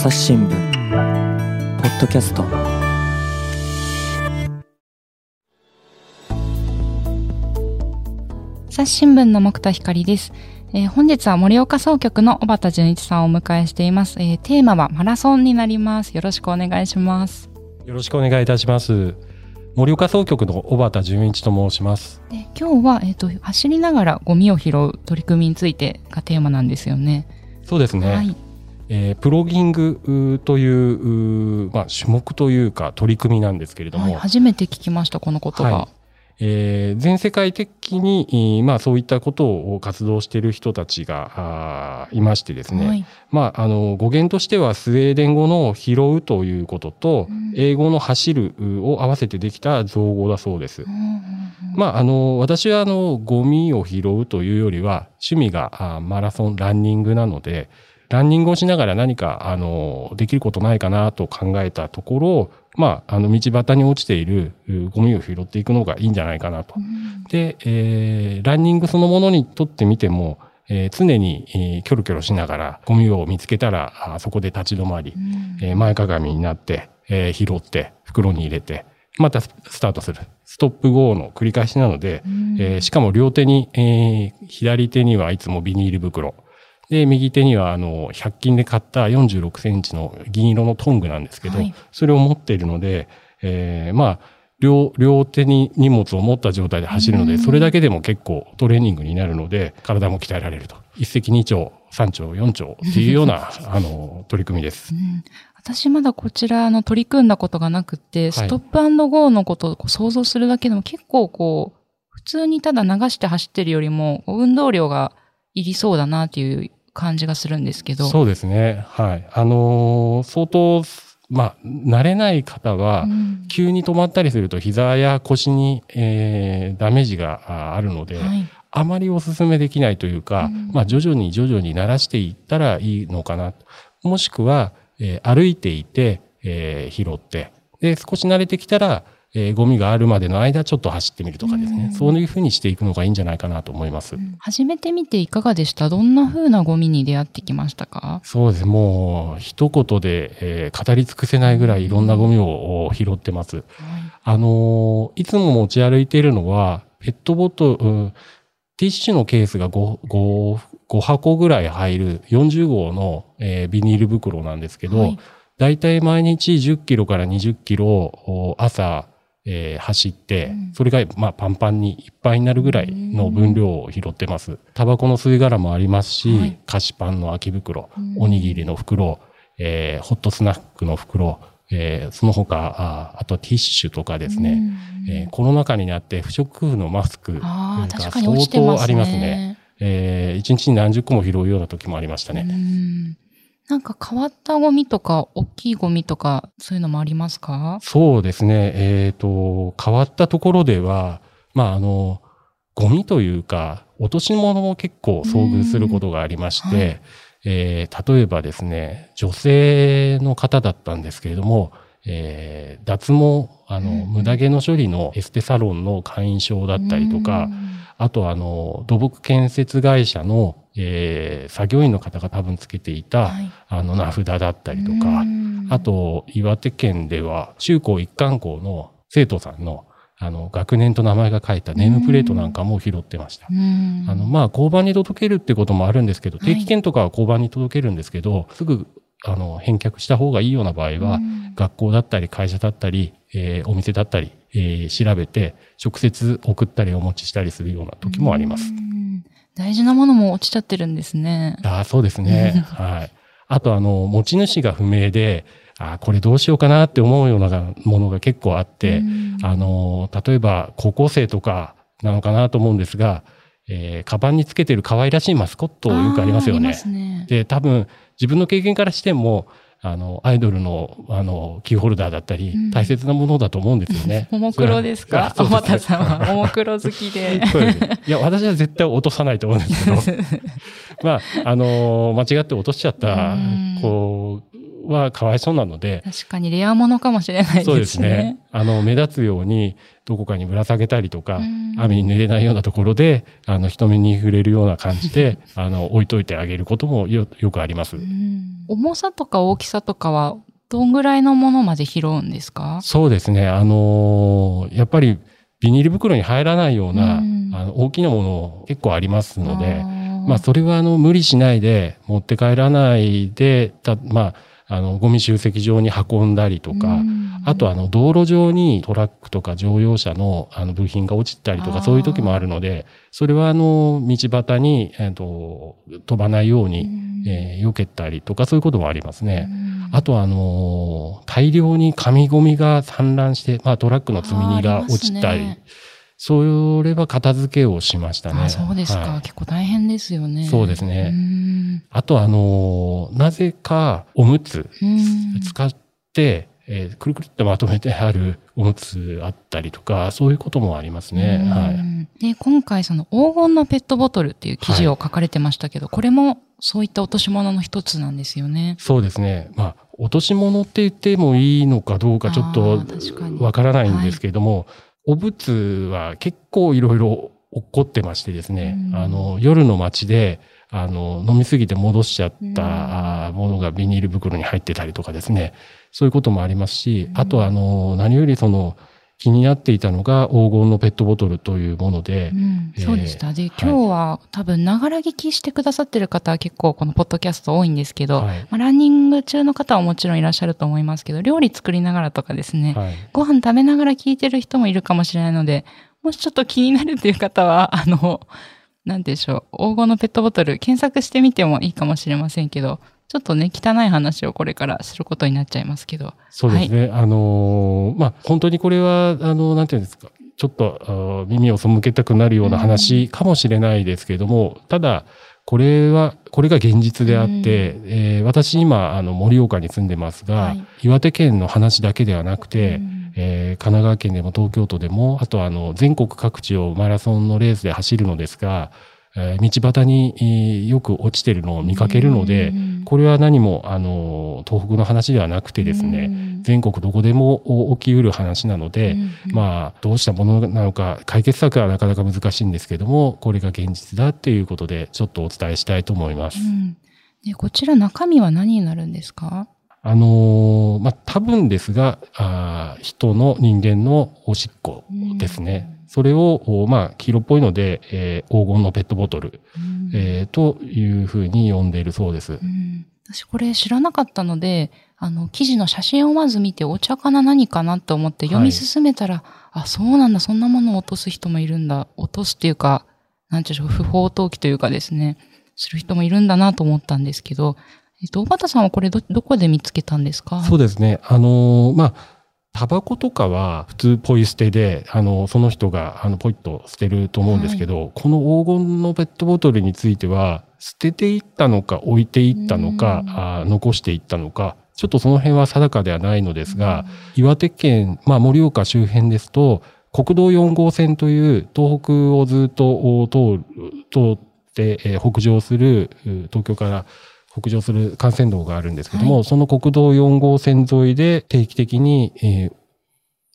朝日新聞。ポッドキャスト。朝日新聞の木田光です、えー、本日は盛岡総局の小畑純一さんをお迎えしています、えー、テーマはマラソンになります。よろしくお願いします。よろしくお願いいたします。盛岡総局の小畑純一と申します。で今日は、えーと、走りながらゴミを拾う取り組みについてがテーマなんですよね。そうですね、はいえー、プロギングというまあ、種目というか取り組みなんですけれども、はい、初めて聞きましたこの言葉、はい。えー、全世界的に、まあ、そういったことを活動している人たちがいましてですね、はい、まあ、あの語源としてはスウェーデン語の拾うということと、うん、英語の走るを合わせてできた造語だそうです。まあ、あの私はあのゴミを拾うというよりは趣味がマラソンランニングなのでランニングをしながら何か、あの、できることないかなと考えたところ、まあ、あの、道端に落ちているゴミを拾っていくのがいいんじゃないかなと。うん、で、えー、ランニングそのものにとってみても、えー、常に、えー、キョロキョロしながらゴミを見つけたら、あそこで立ち止まり、うん、えー、前かがみになって、えー、拾って、袋に入れて、またスタートする。ストップゴーの繰り返しなので、うん、えー、しかも両手に、えー、左手にはいつもビニール袋、で、右手には、あの、100均で買った46センチの銀色のトングなんですけど、はい、それを持っているので、えー、まあ、両、両手に荷物を持った状態で走るので、それだけでも結構トレーニングになるので、体も鍛えられると。一石二鳥、三鳥、四鳥っていうような、あの、取り組みです。うん。私まだこちらの取り組んだことがなくて、ストップゴーのことを想像するだけでも結構こう、普通にただ流して走ってるよりも、運動量がいりそうだなっていう感じがするんですけど。そうですね。はい。あのー、相当、まあ、慣れない方は、急に止まったりすると膝や腰に、えー、ダメージがあるので、はい、あまりお勧めできないというか、うん、まあ、徐々に徐々に慣らしていったらいいのかな。もしくは、えー、歩いていて、えー、拾って、で、少し慣れてきたら、えー、ゴミがあるまでの間ちょっと走ってみるとかですね、うん、そういうふうにしていくのがいいんじゃないかなと思います。うん、始めてみていかがでした？どんなふうなゴミに出会ってきましたか？そうです。もう、一言で、えー、語り尽くせないぐらいいろんなゴミを拾ってます。うん、あのいつも持ち歩いているのは、ペットボトル、うん、ティッシュのケースが 5, 5, 5箱ぐらい入る40号の、えー、ビニール袋なんですけど、はい、だいたい毎日10キロから20キロ朝えー、走って、それが、まあ、パンパンにいっぱいになるぐらいの分量を拾ってます。タバコの吸い殻もありますし、はい、菓子パンの空き袋、おにぎりの袋、えー、ホットスナックの袋、えー、その他あ、あとティッシュとかですね、えー、コロナ禍になって不織布のマスクが相当ありますね。えー、一日に何十個も拾うような時もありましたね。なんか変わったゴミとか、大きいゴミとか、そういうのもありますか？そうですね。えっ、ー、と、変わったところでは、まあ、あの、ゴミというか、落とし物も結構遭遇することがありまして、はい、えー、例えばですね、女性の方だったんですけれども、えー、脱毛、あの、無駄毛の処理のエステサロンの会員証だったりとか、あとあの、土木建設会社の、えー、作業員の方が多分つけていた、はい、あの、名札だったりとか、あと、岩手県では、中高一貫校の生徒さんの、あの、学年と名前が書いたネームプレートなんかも拾ってました。あの、まあ、交番に届けるってこともあるんですけど、定期券とかは交番に届けるんですけど、はい、すぐ、あの、返却した方がいいような場合は、学校だったり会社だったり、えー、お店だったり、えー、調べて、直接送ったりお持ちしたりするような時もあります。大事なものも落ちちゃってるんですね。あそうですね。はい。あと、あの、持ち主が不明で、あこれどうしようかなって思うようなものが結構あって、あの、例えば高校生とかなのかなと思うんですが、えー、カバンにつけてる可愛らしいマスコットよくありますよね。ねで、多分自分の経験からしても、あの、アイドルの、あの、キーホルダーだったり、大切なものだと思うんですよね。ももクロですか？小畑さんは、ももクロ好きで。そうです。いや、私は絶対落とさないと思うんですけど、まあ、あの、間違って落としちゃった子はかわいそうなので。確かにレアものかもしれないですね。そうですね。あの、目立つように、どこかにぶら下げたりとか、雨に濡れないようなところで、あの、人目に触れるような感じで、あの、置いといてあげることもよ、よくあります。重さとか大きさとかは、どんぐらいのものまで拾うんですか？そうですね。あのー、やっぱりビニール袋に入らないような、うん、あの大きなもの結構ありますので、まあそれはあの無理しないで持って帰らないで、たまああの、ゴミ集積場に運んだりとか、あとあの、道路上にトラックとか乗用車のあの部品が落ちたりとか、そういう時もあるので、それはあの、道端に、えっ、と、飛ばないように、えー、避けたりとか、そういうこともありますね。あとあの、大量に紙ゴミが散乱して、まあトラックの積み荷が落ちたり、それは片付けをしましたね。そうですか、はい、結構大変ですよね。そうですね。あとあの、なぜかおむつ使って、えー、くるくるってまとめてあるおむつあったりとか、そういうこともありますね。はい。で、今回その黄金のペットボトルっていう記事を書かれてましたけど、はい、これもそういった落とし物の一つなんですよね。そうですね。まあ、落とし物って言ってもいいのかどうかちょっとわからないんですけれども、お仏は結構いろいろ起こってましてですね、うん、あの、夜の街で、あの、飲みすぎて戻しちゃったものがビニール袋に入ってたりとかですね、そういうこともありますし、あとあの、何よりその、気になっていたのが黄金のペットボトルというもので。うん、そうでした。で、今日は、多分、ながら聞きしてくださってる方は結構このポッドキャスト多いんですけど、はい、まあ、ランニング中の方はもちろんいらっしゃると思いますけど、料理作りながらとかですね、はい、ご飯食べながら聞いてる人もいるかもしれないので、もしちょっと気になるという方は、あの、なんでしょう、黄金のペットボトル検索してみてもいいかもしれませんけど、ちょっとね、汚い話をこれからすることになっちゃいますけど。そうですね。はい、あのー、まあ、本当にこれは、あの、なんていうんですか、ちょっと耳を背けたくなるような話かもしれないですけれども、うん、ただ、これは、これが現実であって、うん、えー、私今、あの、盛岡に住んでますが、はい、岩手県の話だけではなくて、うん、えー、神奈川県でも東京都でも、あとあの、全国各地をマラソンのレースで走るのですが、えー、道端によく落ちてるのを見かけるので、これは何も、あの、東北の話ではなくてですね、全国どこでも起きうる話なので、まあ、どうしたものなのか、解決策はなかなか難しいんですけども、これが現実だっていうことで、ちょっとお伝えしたいと思います。うん、でこちら中身は何になるんですか？あのー、まあ、多分ですが、あ人の人間のおしっこですね。それを、まあ、黄色っぽいので、えー、黄金のペットボトル、えー、というふうに呼んでいるそうです。私これ知らなかったので、あの、記事の写真をまず見て、お茶かな何かなと思って読み進めたら、はい、あ、そうなんだ、そんなものを落とす人もいるんだ。落とすっていうか、なんていうでしょう、不法投棄というかですね、する人もいるんだなと思ったんですけど、えっと、小畑さんはこれど、どこで見つけたんですか？そうですね。あのー、まあ、タバコとかは普通ポイ捨てで、あの、その人が、あの、ポイッと捨てると思うんですけど、はい、この黄金のペットボトルについては、捨てていったのか、置いていったのか、あ残していったのか、ちょっとその辺は定かではないのですが、岩手県、まあ、盛岡周辺ですと、国道4号線という東北をずっと通って、えー、北上する、東京から北上する幹線道があるんですけども、はい、その国道4号線沿いで定期的に、えー、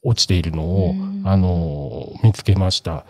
落ちているのを、あのー、見つけました。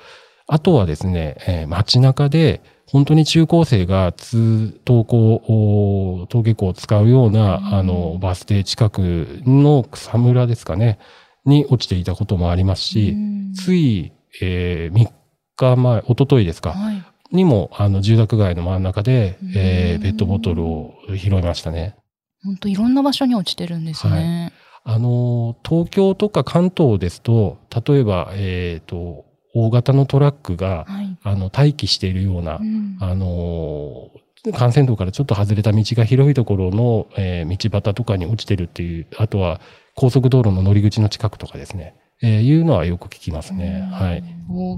あとはですね、えー、街中で、本当に中高生が通、登校、登下校を使うような、あの、バス停近くの草むらですかね、に落ちていたこともありますし、つい、えー、3日前、おとといですか、はい、にも、あの、住宅街の真ん中で、えー、ペットボトルを拾いましたね。本当いろんな場所に落ちてるんですね。はい、あの、東京とか関東ですと、例えば、えっ、ー、と、大型のトラックが、はい、あの、待機しているような、うん、あの、幹線道からちょっと外れた道が広いところの、えー、道端とかに落ちてるっていう、あとは高速道路の乗り口の近くとかですね、えー、いうのはよく聞きますね。はい。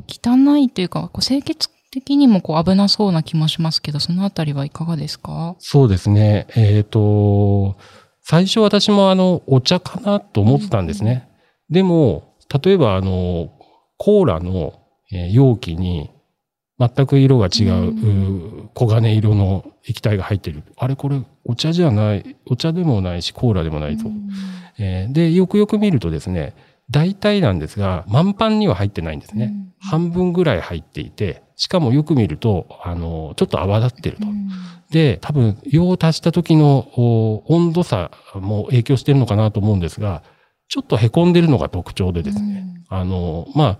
汚いというか、こう清潔的にもこう危なそうな気もしますけど、そのあたりはいかがですか？そうですね。えっ、ー、と、最初私もあの、お茶かなと思ってたんですね。うん、でも、例えばあの、コーラの容器に全く色が違う、うん、黄金色の液体が入ってる。あれこれお茶じゃない、お茶でもないし、コーラでもないと。うん、えー、で、よくよく見るとですね、大体なんですが、満パンには入ってないんですね。半分ぐらい入っていて、しかもよく見ると、あの、ちょっと泡立ってると。で、多分、用を足した時の温度差も影響してるのかなと思うんですが、ちょっと凹んでるのが特徴でですね、あの、まあ、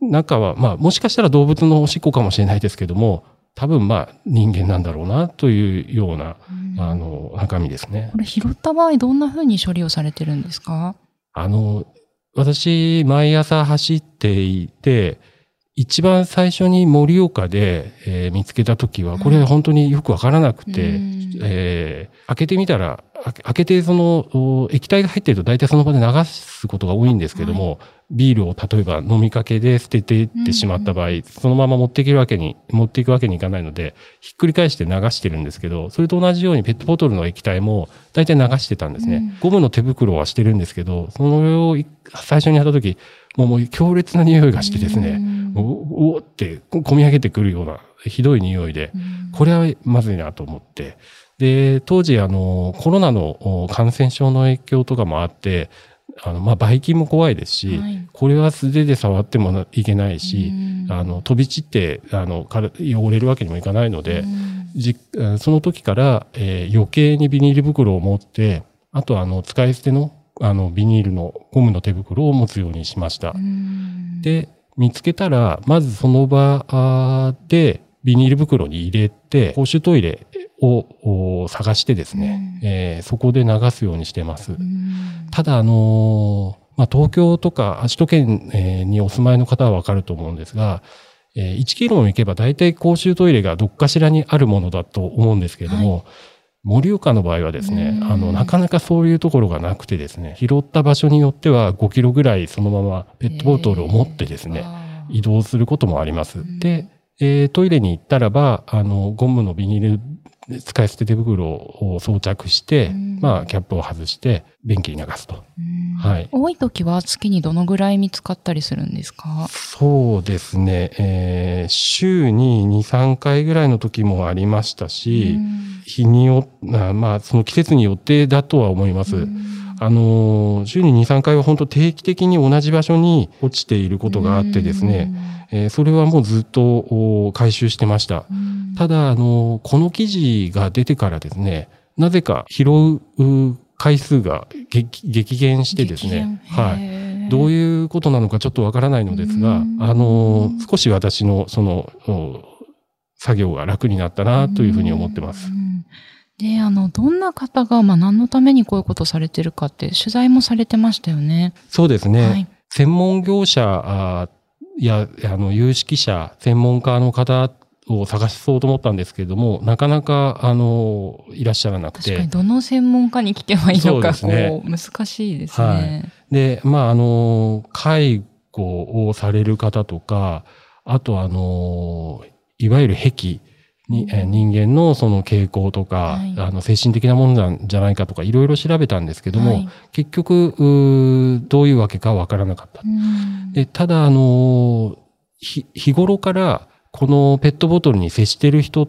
中は、まあ、もしかしたら動物のおしっこかもしれないですけども、多分まあ人間なんだろうなというような、うん、あの中身ですね。これ拾った場合どんなふうに処理をされてるんですか？あの、私毎朝走っていて、一番最初に盛岡で、えー、見つけた時は、これ本当によくわからなくて、うん、えー、開けてみたら、開けてその液体が入ってると大体その場で流すことが多いんですけども、はい、ビールを例えば飲みかけで捨てていってしまった場合、うん、そのまま持っていけるわけに、持っていくわけにいかないので、ひっくり返して流してるんですけど、それと同じようにペットボトルの液体も大体流してたんですね。うん、ゴムの手袋はしてるんですけど、そのを最初にやった時、もうもう強烈な匂いがしてですね、うん、おおって込み上げてくるようなひどい匂いで、これはまずいなと思って、で、当時、あの、コロナの感染症の影響とかもあって、あの、まあ、ばい菌も怖いですし、はい、これは素手で触ってもいけないし、あの、飛び散って、あの、汚れるわけにもいかないので、じその時から、えー、余計にビニール袋を持って、あと、あの、使い捨ての、あの、ビニールのゴムの手袋を持つようにしました。で、見つけたら、まずその場で、ビニール袋に入れて、公衆トイレを探してですね、うん、えー、そこで流すようにしてます。うん、ただ、あのー、まあ、東京とか首都圏にお住まいの方はわかると思うんですが、えー、1キロも行けば大体公衆トイレがどっかしらにあるものだと思うんですけれども、はい盛岡の場合はですね、あの、なかなかそういうところがなくてですね、拾った場所によっては5キロぐらいそのままペットボトルを持ってですね、移動することもあります。で、えー、トイレに行ったらば、あの、ゴムのビニール使い捨て手袋を装着して、まあ、キャップを外して、便器に流すと。はい。多い時は月にどのぐらい見つかったりするんですか？そうですね。えー、週に2、3回ぐらいの時もありましたし、日によ、まあ、その季節によってだとは思います。あの、週に2、3回は本当定期的に同じ場所に落ちていることがあってですね、えー、それはもうずっと回収してました。ただ、あの、この記事が出てからですね、なぜか拾う回数が激減してですね、はい。どういうことなのかちょっとわからないのですが、あの、少し私のその、作業が楽になったなというふうに思ってます。で、あの、どんな方が、まあ、何のためにこういうことをされてるかって、取材もされてましたよね。そうですね。はい、専門業者や、あの、有識者、専門家の方を探そうと思ったんですけれども、なかなか、あの、いらっしゃらなくて。確かに、どの専門家に聞けばいいのか、ね、こう、難しいですね。はい、で、まあ、あの、介護をされる方とか、あと、あの、いわゆる癖に、うん、人間のその傾向とか、はい、あの、精神的なものなんじゃないかとか、いろいろ調べたんですけども、はい、結局、どういうわけかわからなかった。うん、で、ただ、あの、日頃からこのペットボトルに接してる人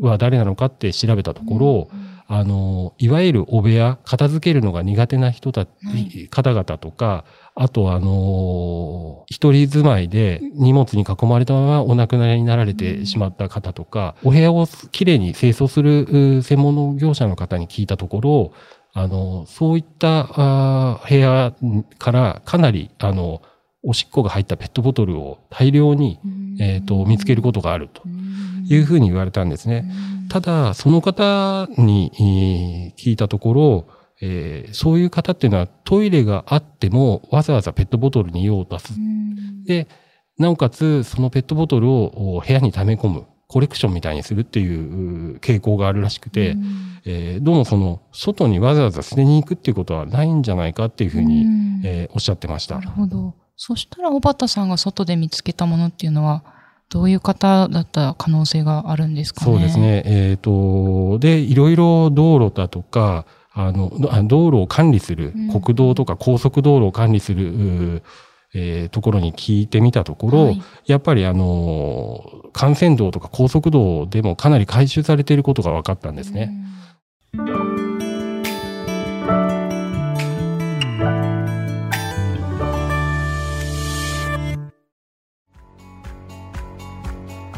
は誰なのかって調べたところ、うん、あの、いわゆるお部屋、片付けるのが苦手な人た、はい、方々とか、あとあの、一人住まいで荷物に囲まれたままお亡くなりになられてしまった方とか、うん、お部屋をきれいに清掃する専門の業者の方に聞いたところ、あの、そういった部屋からかなり、あの、おしっこが入ったペットボトルを大量に、えっ、と、見つけることがあるというふうに言われたんですね。ただ、その方に聞いたところ、えー、そういう方っていうのはトイレがあってもわざわざペットボトルに用を出す。で、なおかつそのペットボトルを部屋に溜め込む。コレクションみたいにするっていう傾向があるらしくて、えー、どうもその外にわざわざ捨てに行くっていうことはないんじゃないかっていうふうに、えー、おっしゃってました。なるほど。そしたら、小畑さんが外で見つけたものっていうのは、どういう方だった可能性があるんですかね？そうですね。えっ、ー、と、で、いろいろ道路だとか、あの、道路を管理する、国道とか高速道路を管理する、うん、えー、ところに聞いてみたところ、はい、やっぱりあの、幹線道とか高速道でもかなり回収されていることが分かったんですね。うん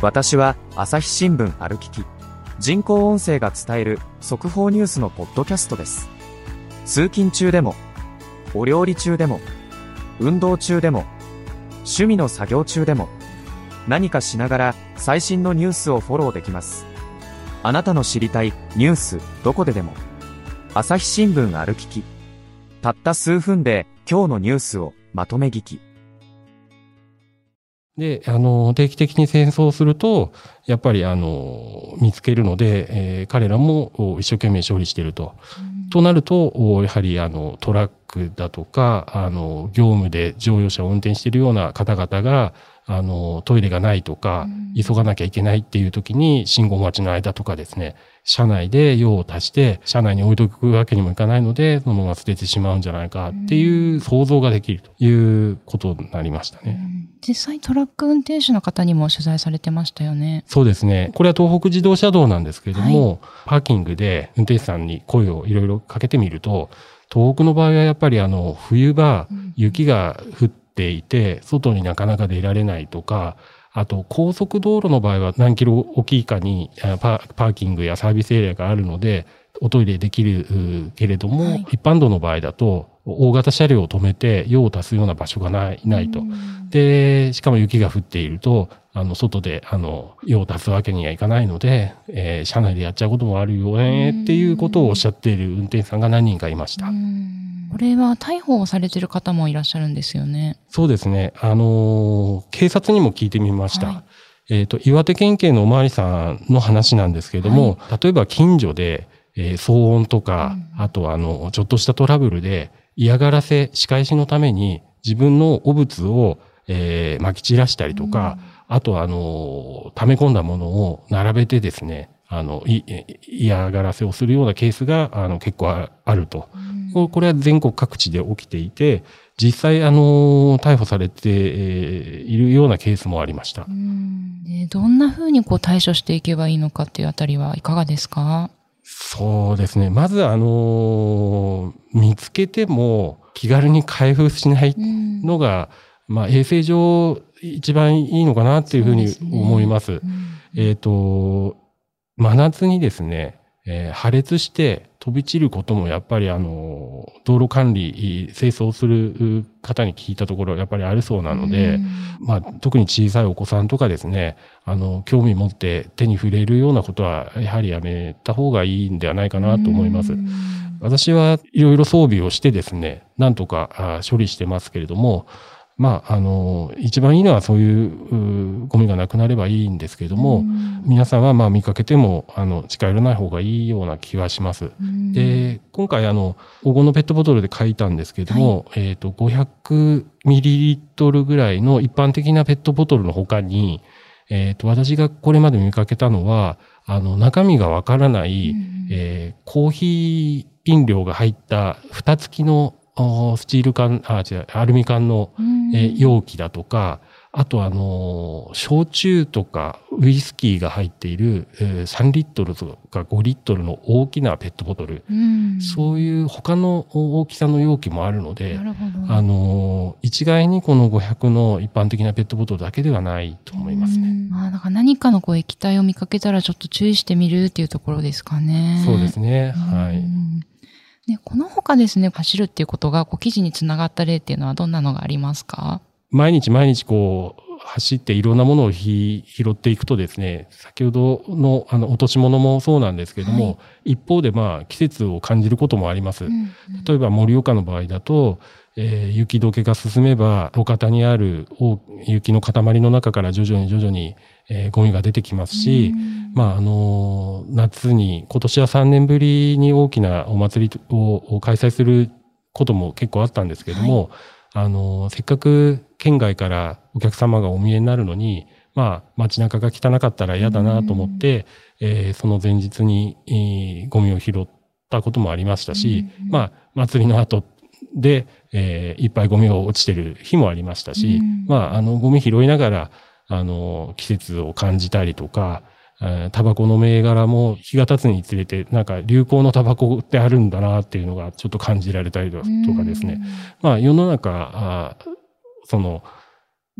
私は朝日新聞歩きき。人工音声が伝える速報ニュースのポッドキャストです。通勤中でも、お料理中でも、運動中でも、趣味の作業中でも、何かしながら最新のニュースをフォローできます。あなたの知りたいニュースどこででも。朝日新聞歩きき。たった数分で今日のニュースをまとめ聞き。で、あの、定期的に戦争すると、やっぱりあの、見つけるので、えー、彼らも一生懸命処理していると。うん、となると、やはりあの、トラックだとか、あの、業務で乗用車を運転しているような方々が、あの、トイレがないとか、急がなきゃいけないっていう時に、信号待ちの間とかですね、車内で用を足して、車内に置いとくわけにもいかないので、そのまま捨ててしまうんじゃないかっていう想像ができるということになりましたね。実際トラック運転手の方にも取材されてましたよね。そうですね。これは東北自動車道なんですけれども、はい、パーキングで運転手さんに声をいろいろかけてみると、東北の場合はやっぱりあの、冬場、雪が降ってていて、外になかなか出られないとか、あと、高速道路の場合は何キロ大きいかにパーキングやサービスエリアがあるので、おトイレできるけれども、はい、一般道の場合だと、大型車両を止めて用を足すような場所がない、ないと。で、しかも雪が降っていると、あの、外で、あの、用を足すわけにはいかないので、えー、車内でやっちゃうこともあるよね、っていうことをおっしゃっている運転手さんが何人かいました。これは逮捕されてる方もいらっしゃるんですよね。そうですね。あの、警察にも聞いてみました。はい、えっ、ー、と、岩手県警のおまわりさんの話なんですけれども、はい、例えば近所で、えー、騒音とか、うん、あとあの、ちょっとしたトラブルで嫌がらせ、仕返しのために自分の汚物を、えー、撒き散らしたりとか、うん、あとあの、溜め込んだものを並べてですね、あの、嫌がらせをするようなケースが、あの、結構あると。うん、これは全国各地で起きていて、実際、あの、逮捕されているようなケースもありました。うんでどんなふうにこう対処していけばいいのかっていうあたりはいかがですか？そうですね。まず、あの、見つけても気軽に開封しないのが、うん、まあ、衛生上一番いいのかなっていうふうに思います。すねうん、えっ、と、真夏にですね、えー、破裂して飛び散ることもやっぱりあの、道路管理、清掃する方に聞いたところやっぱりあるそうなので、まあ特に小さいお子さんとかですね、あの、興味持って手に触れるようなことはやはりやめた方がいいんではないかなと思います。私はいろいろ装備をしてですね、なんとか処理してますけれども、まあ、あの、一番いいのはそういうゴミがなくなればいいんですけれども、皆さんはまあ見かけても、あの、近寄らない方がいいような気がします。で、今回あの、黄金のペットボトルで書いたんですけれども、はい、えっ、ー、と、500ミリリットルぐらいの一般的なペットボトルの他に、えっ、ー、と、私がこれまで見かけたのは、あの、中身がわからない、えー、コーヒー飲料が入った蓋付きのスチール缶、あ、違う、アルミ缶の、え容器だとか、あとあの、焼酎とかウイスキーが入っている、え3リットルとか5リットルの大きなペットボトル、そういう他の大きさの容器もあるので、あの、一概にこの500の一般的なペットボトルだけではないと思いますね。あだから何かのこう液体を見かけたらちょっと注意してみるっていうところですかね。そうですね。はい。ね、この他ですね、走るっていうことがこう記事につながった例っていうのはどんなのがありますか？毎日毎日こう、走っていろんなものを拾っていくとですね、先ほどのあの落とし物もそうなんですけれども、はい、一方でまあ季節を感じることもあります。うんうん、例えば盛岡の場合だと、えー、雪解けが進めば、路肩にある雪の塊の中から徐々に徐々に、えー、ゴミが出てきますし、まあ、あのー、夏に、今年は3年ぶりに大きなお祭りを開催することも結構あったんですけれども、はい、あのー、せっかく県外からお客様がお見えになるのに、まあ、街中が汚かったら嫌だなと思って、えー、その前日に、えー、ゴミを拾ったこともありましたし、まあ、祭りの後で、えー、いっぱいゴミが落ちてる日もありましたし、うん、まあ、あの、ゴミ拾いながら、あの、季節を感じたりとか、タバコの銘柄も日が経つにつれて、なんか流行のタバコってあるんだなっていうのがちょっと感じられたりとかですね。まあ世の中、あその、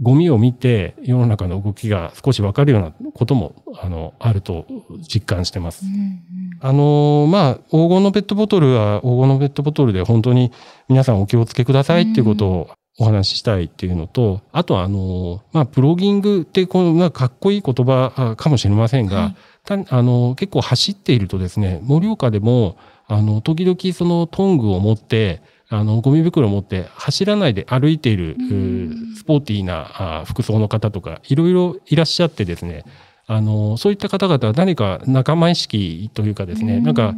ゴミを見て世の中の動きが少しわかるようなことも、あの、あると実感してます。うんうん、あの、まあ、黄金のペットボトルは黄金のペットボトルで本当に皆さんお気をつけくださいっていうことをお話ししたいっていうのと、あとあの、まあ、プロギングってこの、まあ、かっこいい言葉かもしれませんが、はい、あの、結構走っているとですね、盛岡でも、あの、時々そのトングを持って、あの、ゴミ袋を持って走らないで歩いている、スポーティーな服装の方とか、いろいろいらっしゃってですね、あの、そういった方々は何か仲間意識というかですね、なんか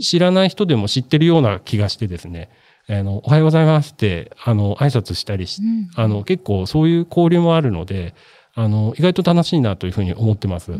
知らない人でも知ってるような気がしてですね、あの、おはようございますって、あの、挨拶したりし、あの、結構そういう交流もあるので、あの、意外と楽しいなというふうに思ってます。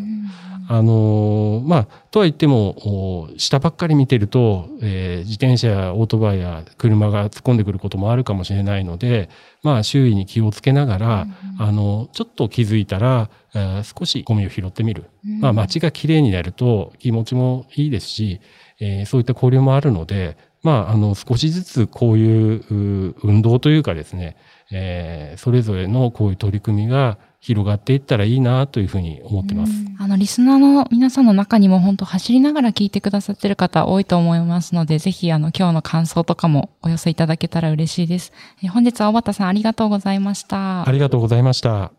あのまあ、とは言っても、下ばっかり見てると、えー、自転車やオートバイや車が突っ込んでくることもあるかもしれないので、まあ、周囲に気をつけながら、うん、あの、ちょっと気づいたら、えー、少しゴミを拾ってみる。うん、まあ、街が綺麗になると気持ちもいいですし、えー、そういった交流もあるので、まあ、あの、少しずつこういう運動というかですね、えー、それぞれのこういう取り組みが広がっていったらいいなというふうに思ってます。あの、リスナーの皆さんの中にも本当走りながら聞いてくださってる方多いと思いますので、ぜひあの、今日の感想とかもお寄せいただけたら嬉しいです。え本日は小畑さんありがとうございました。ありがとうございました。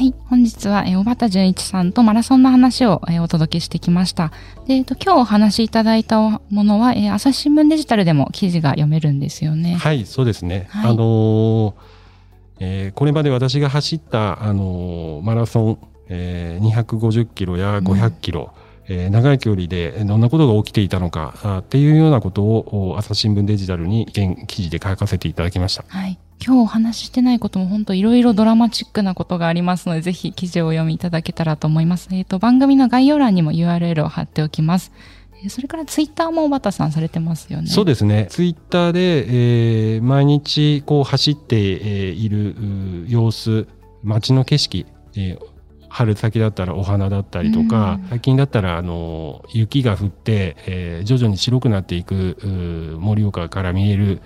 はい。本日は、えー、小畑純一さんとマラソンの話を、えー、お届けしてきました。で、えっ、ー、と、今日お話しいただいたものは、えー、朝日新聞デジタルでも記事が読めるんですよね。はい、そうですね。はい、あのー、えー、これまで私が走った、あのー、マラソン、えー、250キロや500キロ、うん、えー、長い距離でどんなことが起きていたのかあっていうようなことを朝日新聞デジタルに現記事で書かせていただきました。はい。今日お話ししてないことも本当いろいろドラマチックなことがありますので、ぜひ記事をお読みいただけたらと思います。えっ、ー、と、番組の概要欄にも URL を貼っておきます。それからツイッターも小畑さんされてますよね。そうですね。ツイッターで、えー、毎日こう走っている様子、街の景色、えー、春先だったらお花だったりとか、うん、最近だったらあの雪が降って、えー、徐々に白くなっていく盛岡から見える、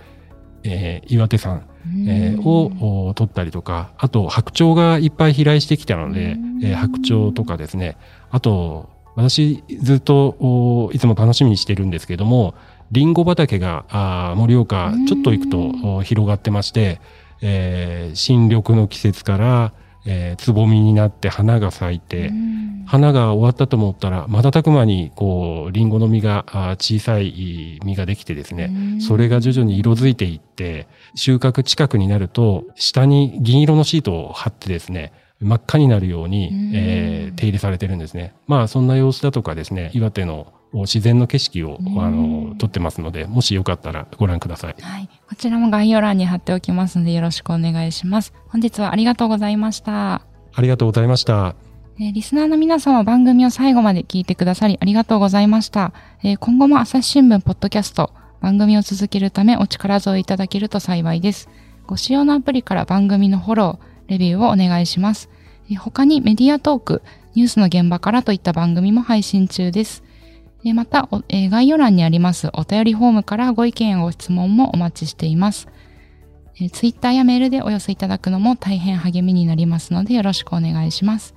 えー、岩手山えー、を取ったりとか、あと白鳥がいっぱい飛来してきたので、えー、白鳥とかですね、あと、私ずっといつも楽しみにしてるんですけども、リンゴ畑があ盛岡ちょっと行くと広がってまして、えー、新緑の季節から、えー、つぼみになって花が咲いて、花が終わったと思ったら、瞬く間に、こう、リンゴの実が、小さい実ができてですね、それが徐々に色づいていって、収穫近くになると、下に銀色のシートを貼ってですね、真っ赤になるように、えー、手入れされてるんですね。まあ、そんな様子だとかですね、岩手の自然の景色を、あの、撮ってますので、もしよかったらご覧ください。はい。こちらも概要欄に貼っておきますので、よろしくお願いします。本日はありがとうございました。ありがとうございました。えー、リスナーの皆様番組を最後まで聞いてくださりありがとうございました。えー、今後も朝日新聞ポッドキャスト、番組を続けるためお力添えいただけると幸いです。ご使用のアプリから番組のフォロー、レビューをお願いします。えー、他にメディアトーク、ニュースの現場からといった番組も配信中です。また、え概要欄にありますお便りフォームからご意見やご質問もお待ちしています。え Twitter やメールでお寄せいただくのも大変励みになりますのでよろしくお願いします。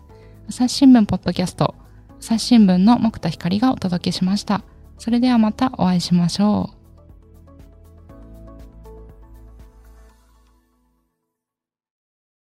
朝日新聞ポッドキャスト、朝日新聞の木田光がお届けしました。それではまたお会いしましょう。